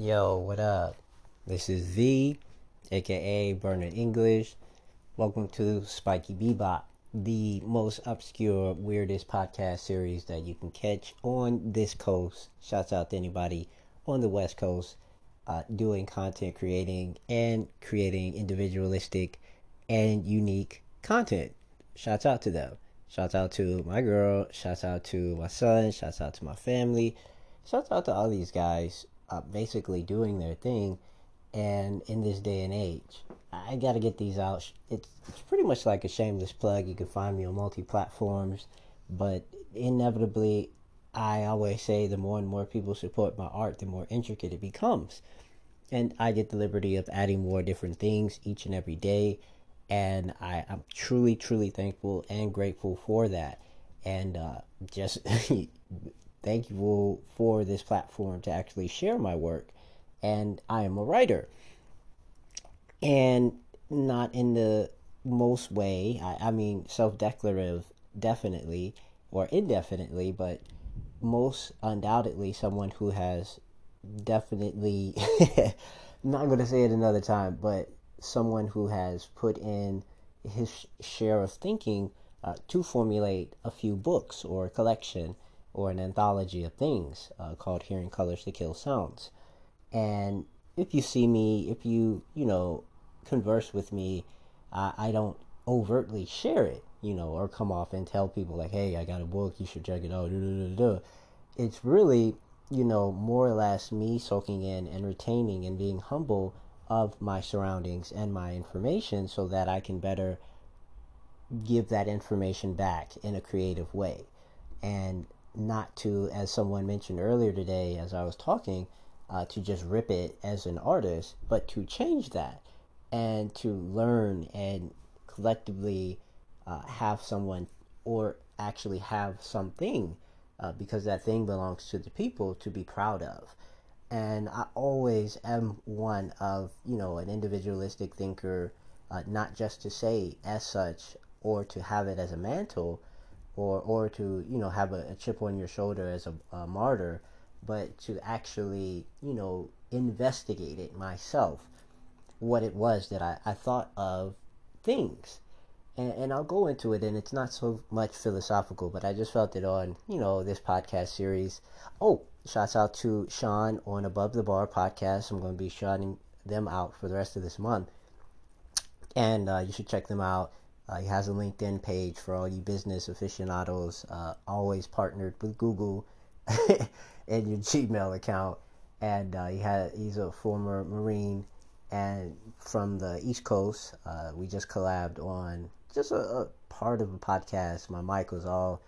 Yo, what up? This is V, aka Vernon English. Welcome to Spiky Bebop, the most obscure, weirdest podcast series that you can catch on this coast. Shouts out to anybody on the West Coast uh, doing content creating and creating individualistic and unique content. Shouts out to them. Shouts out to my girl. Shouts out to my son. Shouts out to my family. Shouts out to all these guys uh, basically doing their thing. And in this day and age, I got to get these out. It's, it's pretty much like a shameless plug. You can find me on multi platforms, but inevitably, I always say the more and more people support my art, the more intricate it becomes. And I get the liberty of adding more different things each and every day. And I, am truly, truly thankful and grateful for that. And uh, just thankful for this platform to actually share my work. And I am a writer. And not in the most way, I, I mean, self declarative, definitely, or indefinitely, but most undoubtedly someone who has definitely, not going to say it another time, but someone who has put in his share of thinking uh, to formulate a few books or a collection or an anthology of things uh, called Hearing Colors to Kill Sounds. And if you see me, if you, you know, converse with me, uh, I don't overtly share it, you know, or come off and tell people, like, hey, I got a book, you should check it out. It's really, you know, more or less me soaking in and retaining and being humble of my surroundings and my information so that I can better give that information back in a creative way. And not to, as someone mentioned earlier today, as I was talking, uh, to just rip it as an artist, but to change that and to learn and collectively uh, have someone or actually have something uh, because that thing belongs to the people to be proud of. And I always am one of, you know, an individualistic thinker, uh, not just to say as such or to have it as a mantle, or or to you know have a, a chip on your shoulder as a, a, martyr, but to actually you know investigate it myself, what it was that I, I thought of things, and, and I'll go into it, and it's not so much philosophical, but I just felt it on you know this podcast series. Oh, shouts out to Sean on Above the Bar podcast. I'm going to be shouting them out for the rest of this month, and uh, you should check them out. Uh, he has a LinkedIn page for all you business aficionados. Uh, always partnered with Google and your Gmail account. And uh, he had he's a former Marine and from the East Coast. We just collabed on just a, a, part of a podcast. My mic was all,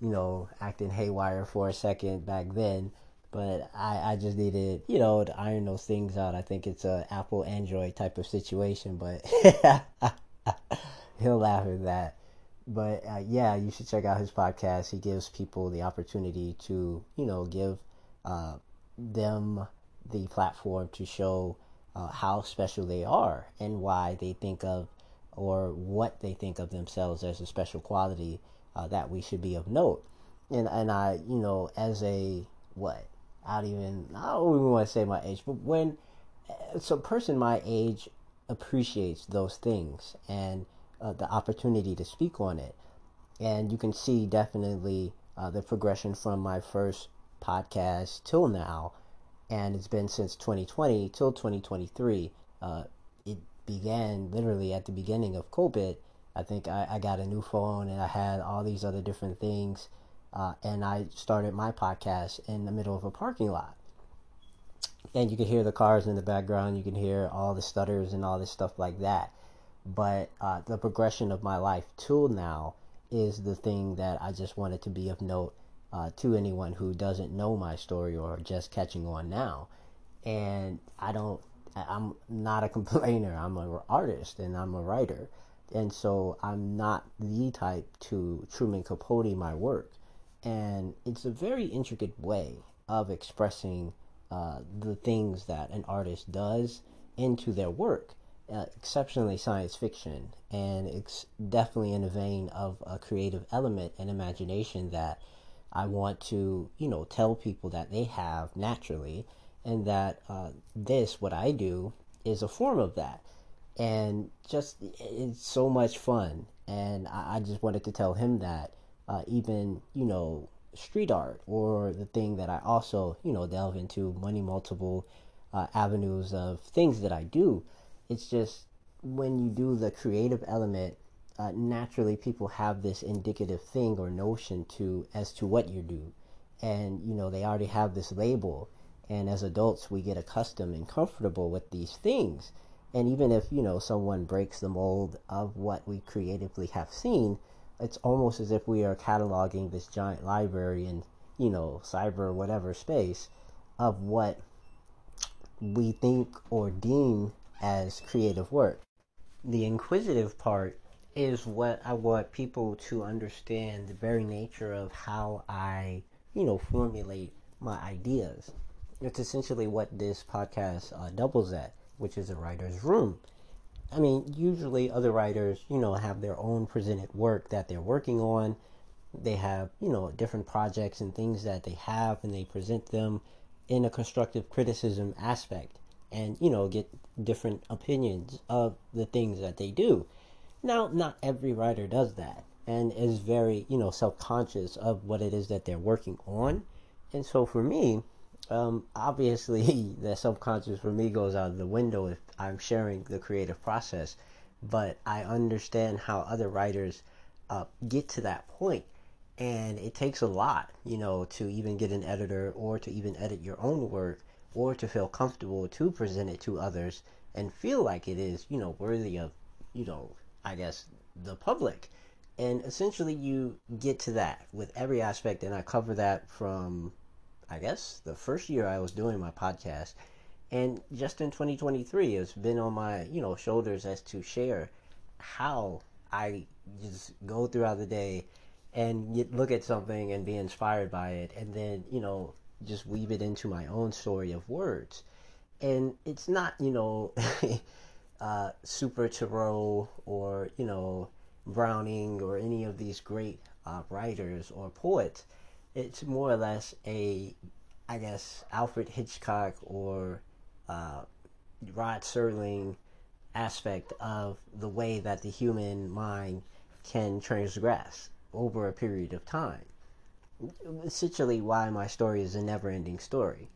you know, acting haywire for a second back then. But I, I just needed, you know, to iron those things out. I think it's a Apple Android type of situation, but he'll laugh at that. But uh, yeah, you should check out his podcast. He gives people the opportunity to, you know, give uh, them the platform to show uh, how special they are and why they think of or what they think of themselves as a special quality uh, that we should be of note. And and I, you know, as a what I don't even I don't even want to say my age, but when uh, some person my age appreciates those things and uh, the opportunity to speak on it. And you can see definitely uh, the progression from my first podcast till now. And it's been since 2020 till 2023. Uh, it began literally at the beginning of COVID. I think I, I got a new phone and I had all these other different things. Uh, and I started my podcast in the middle of a parking lot. And you can hear the cars in the background. You can hear all the stutters and all this stuff like that but uh, the progression of my life till now is the thing that I just wanted to be of note uh, to anyone who doesn't know my story or just catching on now. And I don't, I'm not a complainer. I'm an artist and I'm a writer. And so I'm not the type to Truman Capote my work. And it's a very intricate way of expressing uh, the things that an artist does into their work uh, exceptionally science fiction, and it's definitely in the vein of a creative element and imagination that I want to, you know, tell people that they have naturally, and that uh, this, what I do, is a form of that. And just, it's so much fun. And I, I just wanted to tell him that uh, even, you know, street art or the thing that I also, you know, delve into many multiple uh, avenues of things that I do. It's just when you do the creative element, uh, naturally people have this indicative thing or notion to as to what you do, and you know they already have this label. And as adults, we get accustomed and comfortable with these things. And even if you know someone breaks the mold of what we creatively have seen, it's almost as if we are cataloging this giant library in you know cyber whatever space of what we think or deem as creative work. The inquisitive part is what I want people to understand the very nature of how I, you know, formulate my ideas. It's essentially what this podcast uh, doubles at, which is a writer's room. I mean, usually other writers, you know, have their own presented work that they're working on. They have, you know, different projects and things that they have, and they present them in a constructive criticism aspect and, you know, get different opinions of the things that they do. Now, not every writer does that and is very, you know, self conscious of what it is that they're working on. And so for me, um, obviously, the self conscious for me goes out of the window if I'm sharing the creative process. But I understand how other writers uh, get to that. And it takes a lot, you know, to even get an editor or to even edit your own work or to feel comfortable to present it to others and feel like it is, you know, worthy of, you know, I guess the public. And essentially, you get to that with every aspect, and I cover that from I guess, the first year I was doing my podcast. And just in 2023, it's been on my, you know, shoulders as to share how I just go throughout the day and look at something and be inspired by it and then, you know, just weave it into my own story of words. And it's not, you know, uh, Super Thoreau or, you know, Browning or any of these great uh, writers or poets it's more or less a, I guess, Alfred Hitchcock or uh, Rod Serling aspect of the way that the human mind can transgress over a period of time. Essentially, why my story is a never ending story.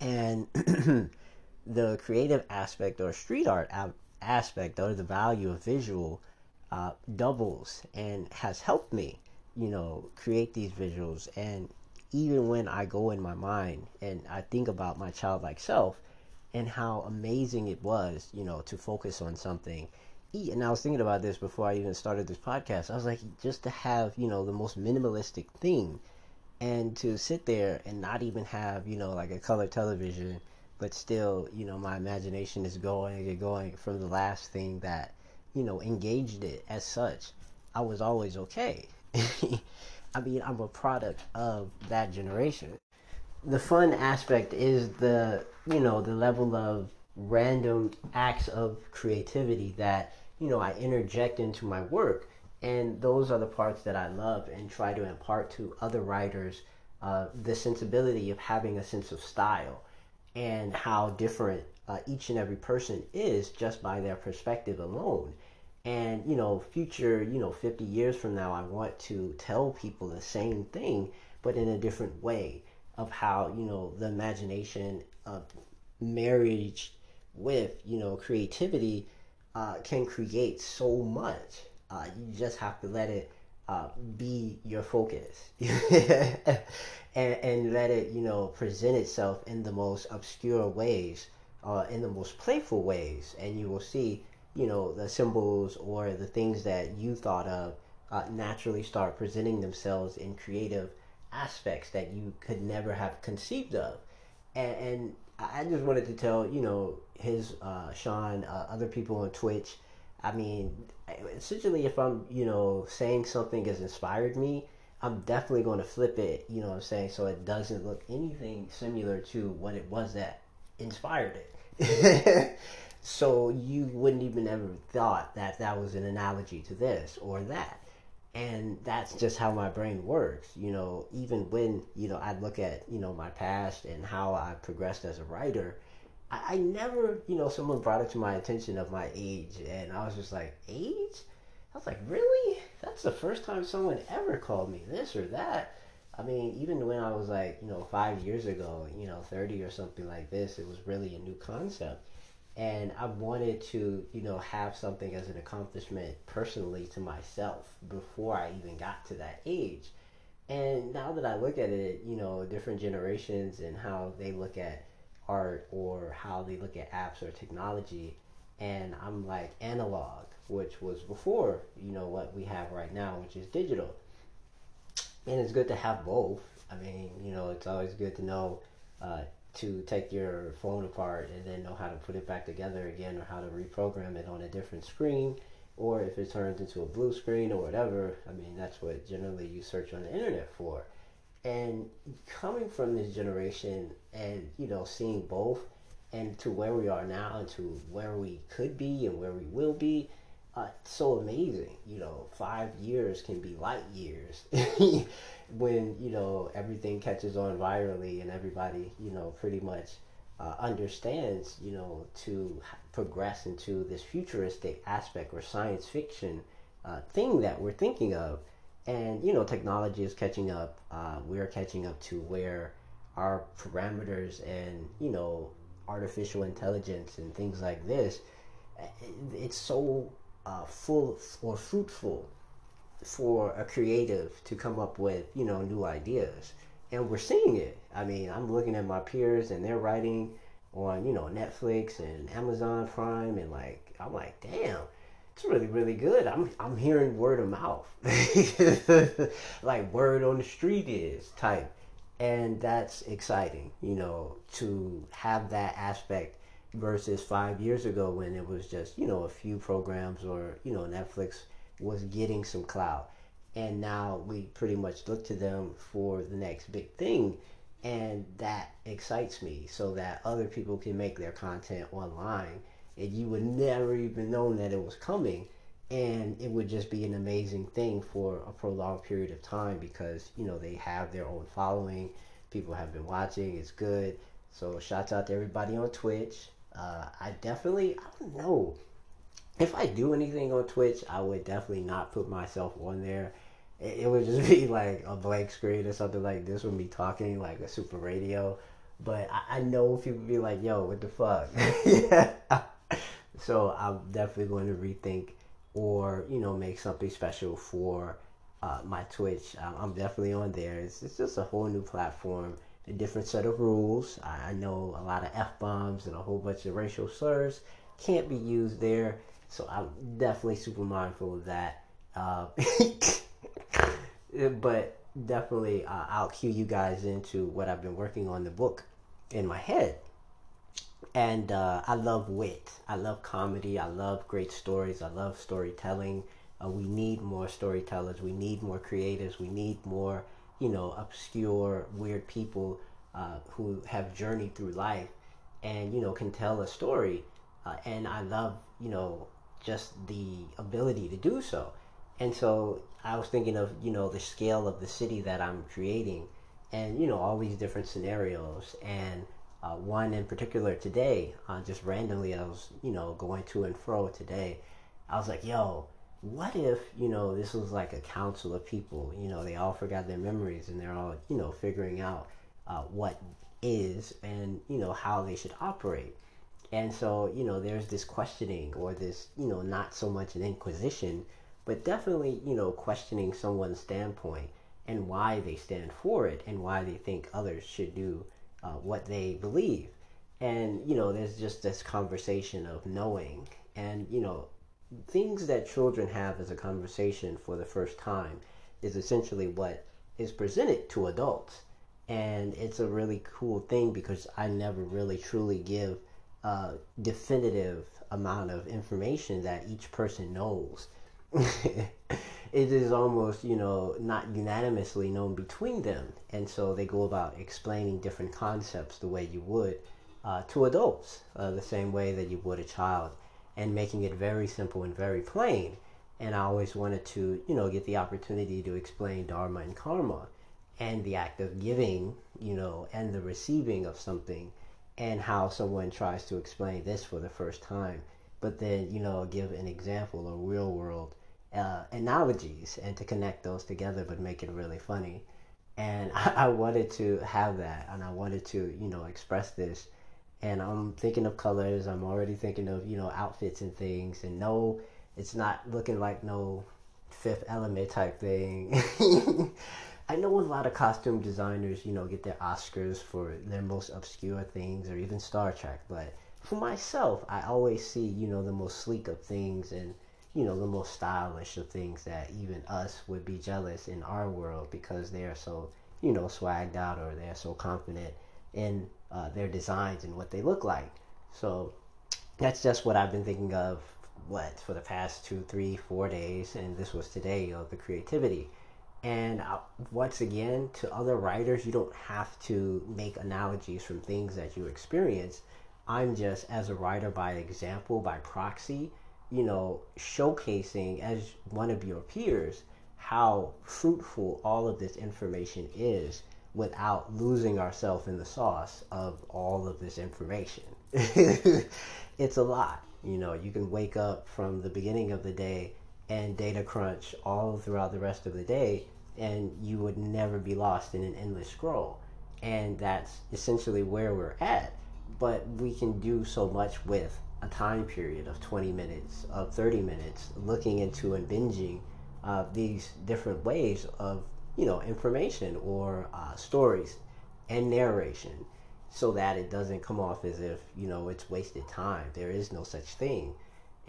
And the creative aspect or street art aspect or the value of visual uh, doubles and has helped me you know, create these visuals. And even when I go in my mind and I think about my childlike self and how amazing it was, you know, to focus on something. And I was thinking about this before I even started this podcast. I was like, just to have, you know, the most minimalistic thing and to sit there and not even have, you know, like a color television, but still, you know, my imagination is going and going from the last thing that, you know, engaged it as such. I was always okay. I mean, I'm a product of that generation. The fun aspect is the, you know, the level of random acts of creativity that, you know, I interject into my work. And those are the parts that I love and try to impart to other writers uh, the sensibility of having a sense of style and how different uh, each and every person is just by their perspective alone and you know future you know 50 years from now i want to tell people the same thing but in a different way of how you know the imagination of marriage with you know creativity uh, can create so much uh, you just have to let it uh, be your focus. And, and let it you know present itself in the most obscure ways uh, in the most playful ways. And you will see you know the symbols or the things that you thought of uh, naturally start presenting themselves in creative aspects that you could never have conceived of. And, and i just wanted to tell you know his uh, sean uh, other people on twitch. I mean essentially if i'm you know saying something has inspired me i'm definitely going to flip it you know what i'm saying? So it doesn't look anything similar to what it was that inspired it. So you wouldn't even ever thought that that was an analogy to this or that. And that's just how my brain works you know even when you know i look at you know my past and how i progressed as a writer I, I never you know someone brought it to my attention of my age and i was just like age? I was like really? That's the first time someone ever called me this or that? I mean even when i was like you know five years ago you know 30 or something like this it was really a new concept and I wanted to, you know, have something as an accomplishment personally to myself before I even got to that age. And now that I look at it, you know, different generations and how they look at art or how they look at apps or technology, and I'm like analog, which was before, you know, what we have right now, which is digital. And it's good to have both. I mean, you know, it's always good to know uh, to take your phone apart and then know how to put it back together again or how to reprogram it on a different screen. Or if it turns into a blue screen or whatever i mean that's what generally you search on the internet for. And coming from this generation and you know seeing both and to where we are now and to where we could be and where we will be uh, so amazing. You know, five years can be light years when you know everything catches on virally and everybody you know pretty much uh, understands you know to progress into this futuristic aspect or science fiction uh, thing that we're thinking of. And you know, technology is catching up. Uh, we're catching up to where our parameters and you know artificial intelligence and things like this. Eh, it's so uh, full or fruitful for a creative to come up with you know new ideas. And we're seeing it. I mean i'm looking at my peers and they're writing on you know netflix and amazon prime and like i'm like damn it's really really good. I'm i'm hearing word of mouth. Like word on the street is type. And that's exciting you know to have that aspect versus five years ago when it was just you know a few programs or you know Netflix was getting some clout, and now we pretty much look to them for the next big thing, and that excites me so that other people can make their content online, and you would never even know that it was coming. And it would just be an amazing thing for a prolonged period of time because you know they have their own following, people have been watching. It's good. So shouts out to everybody on Twitch. Uh, I definitely, I don't know. If I do anything on Twitch, I would definitely not put myself on there. It, it would just be like a blank screen or something like this with me talking like a super radio. But I, I know people be like, yo, what the fuck? yeah. So I'm definitely going to rethink or, you know, make something special for uh, my Twitch. I'm, I'm definitely on there. It's, it's just a whole new platform a different set of rules. I know a lot of F bombs and a whole bunch of racial slurs can't be used there. So I'm definitely super mindful of that. Uh, but definitely, uh, I'll cue you guys into what I've been working on the book in my head. And uh, I love wit. I love comedy. I love great stories. I love storytelling. Uh, we need more storytellers. We need more creatives. We need more you know, obscure, weird people uh, who have journeyed through life and, you know, can tell a story. Uh, and I love, you know, just the ability to do so. And so I was thinking of, you know, the scale of the city that I'm creating and, you know, all these different scenarios. And uh, one in particular today, uh, just randomly, I was, you know, going to and fro today. I was like, yo, what if you know this was like a council of people you know they all forgot their memories and they're all you know figuring out uh, what is and you know how they should operate and so you know there's this questioning or this you know not so much an inquisition but definitely you know questioning someone's standpoint and why they stand for it and why they think others should do uh, what they believe and you know there's just this conversation of knowing and you know things that children have as a conversation for the first time is essentially what is presented to adults. And it's a really cool thing because I never really truly give a definitive amount of information that each person knows. it is almost, you know, not unanimously known between them. And so they go about explaining different concepts the way you would uh, to adults, uh, the same way that you would a child and making it very simple and very plain. and I always wanted to, you know, get the opportunity to explain Dharma and Karma and the act of giving, you know, and the receiving of something and how someone tries to explain this for the first time, but then, you know, give an example or real world uh, analogies and to connect those together, but make it really funny. And I, I wanted to have that and I wanted to, you know, express this and I'm thinking of colors. I'm already thinking of you know outfits and things, and no, it's not looking like no Fifth Element type thing. I know a lot of costume designers, you know, get their Oscars for their most obscure things, or even Star Trek. But for myself, I always see you know the most sleek of things and you know the most stylish of things that even us would be jealous in our world because they are so you know swagged out or they're so confident in uh, their designs and what they look like. So that's just what I've been thinking of. What for the past two, three, four days, and this was today of the creativity. And uh, once again, to other writers, you don't have to make analogies from things that you experience. I'm just, as a writer by example, by proxy, you know, showcasing as one of your peers how fruitful all of this information is without losing ourselves in the sauce of all of this information. it's a lot. You know, you can wake up from the beginning of the day and data crunch all throughout the rest of the day, and you would never be lost in an endless scroll. And that's essentially where we're at. But we can do so much with a time period of 20 minutes, of 30 minutes, looking into and binging uh, these different ways of you know, information or uh, stories and narration so that it doesn't come off as if, you know, it's wasted time. There is no such thing.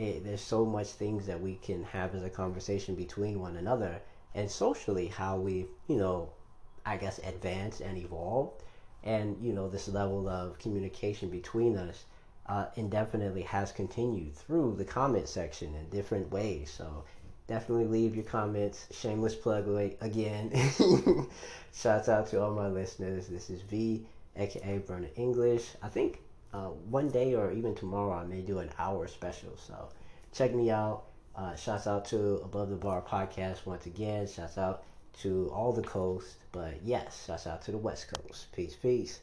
It, there's so much things that we can have as a conversation between one another and socially how we, you know, I guess advance and evolve. And, you know, this level of communication between us uh, indefinitely has continued through the comment section in different ways. So definitely leave your comments. Shameless plug again. Shouts out to all my listeners. This is V, aka Vernon English. I think uh, one day or even tomorrow I may do an hour special. So check me out. Uh, shouts out to Above the Bar podcast once again. Shouts out to all the coast. But yes, shouts out to the West Coast. Peace, peace.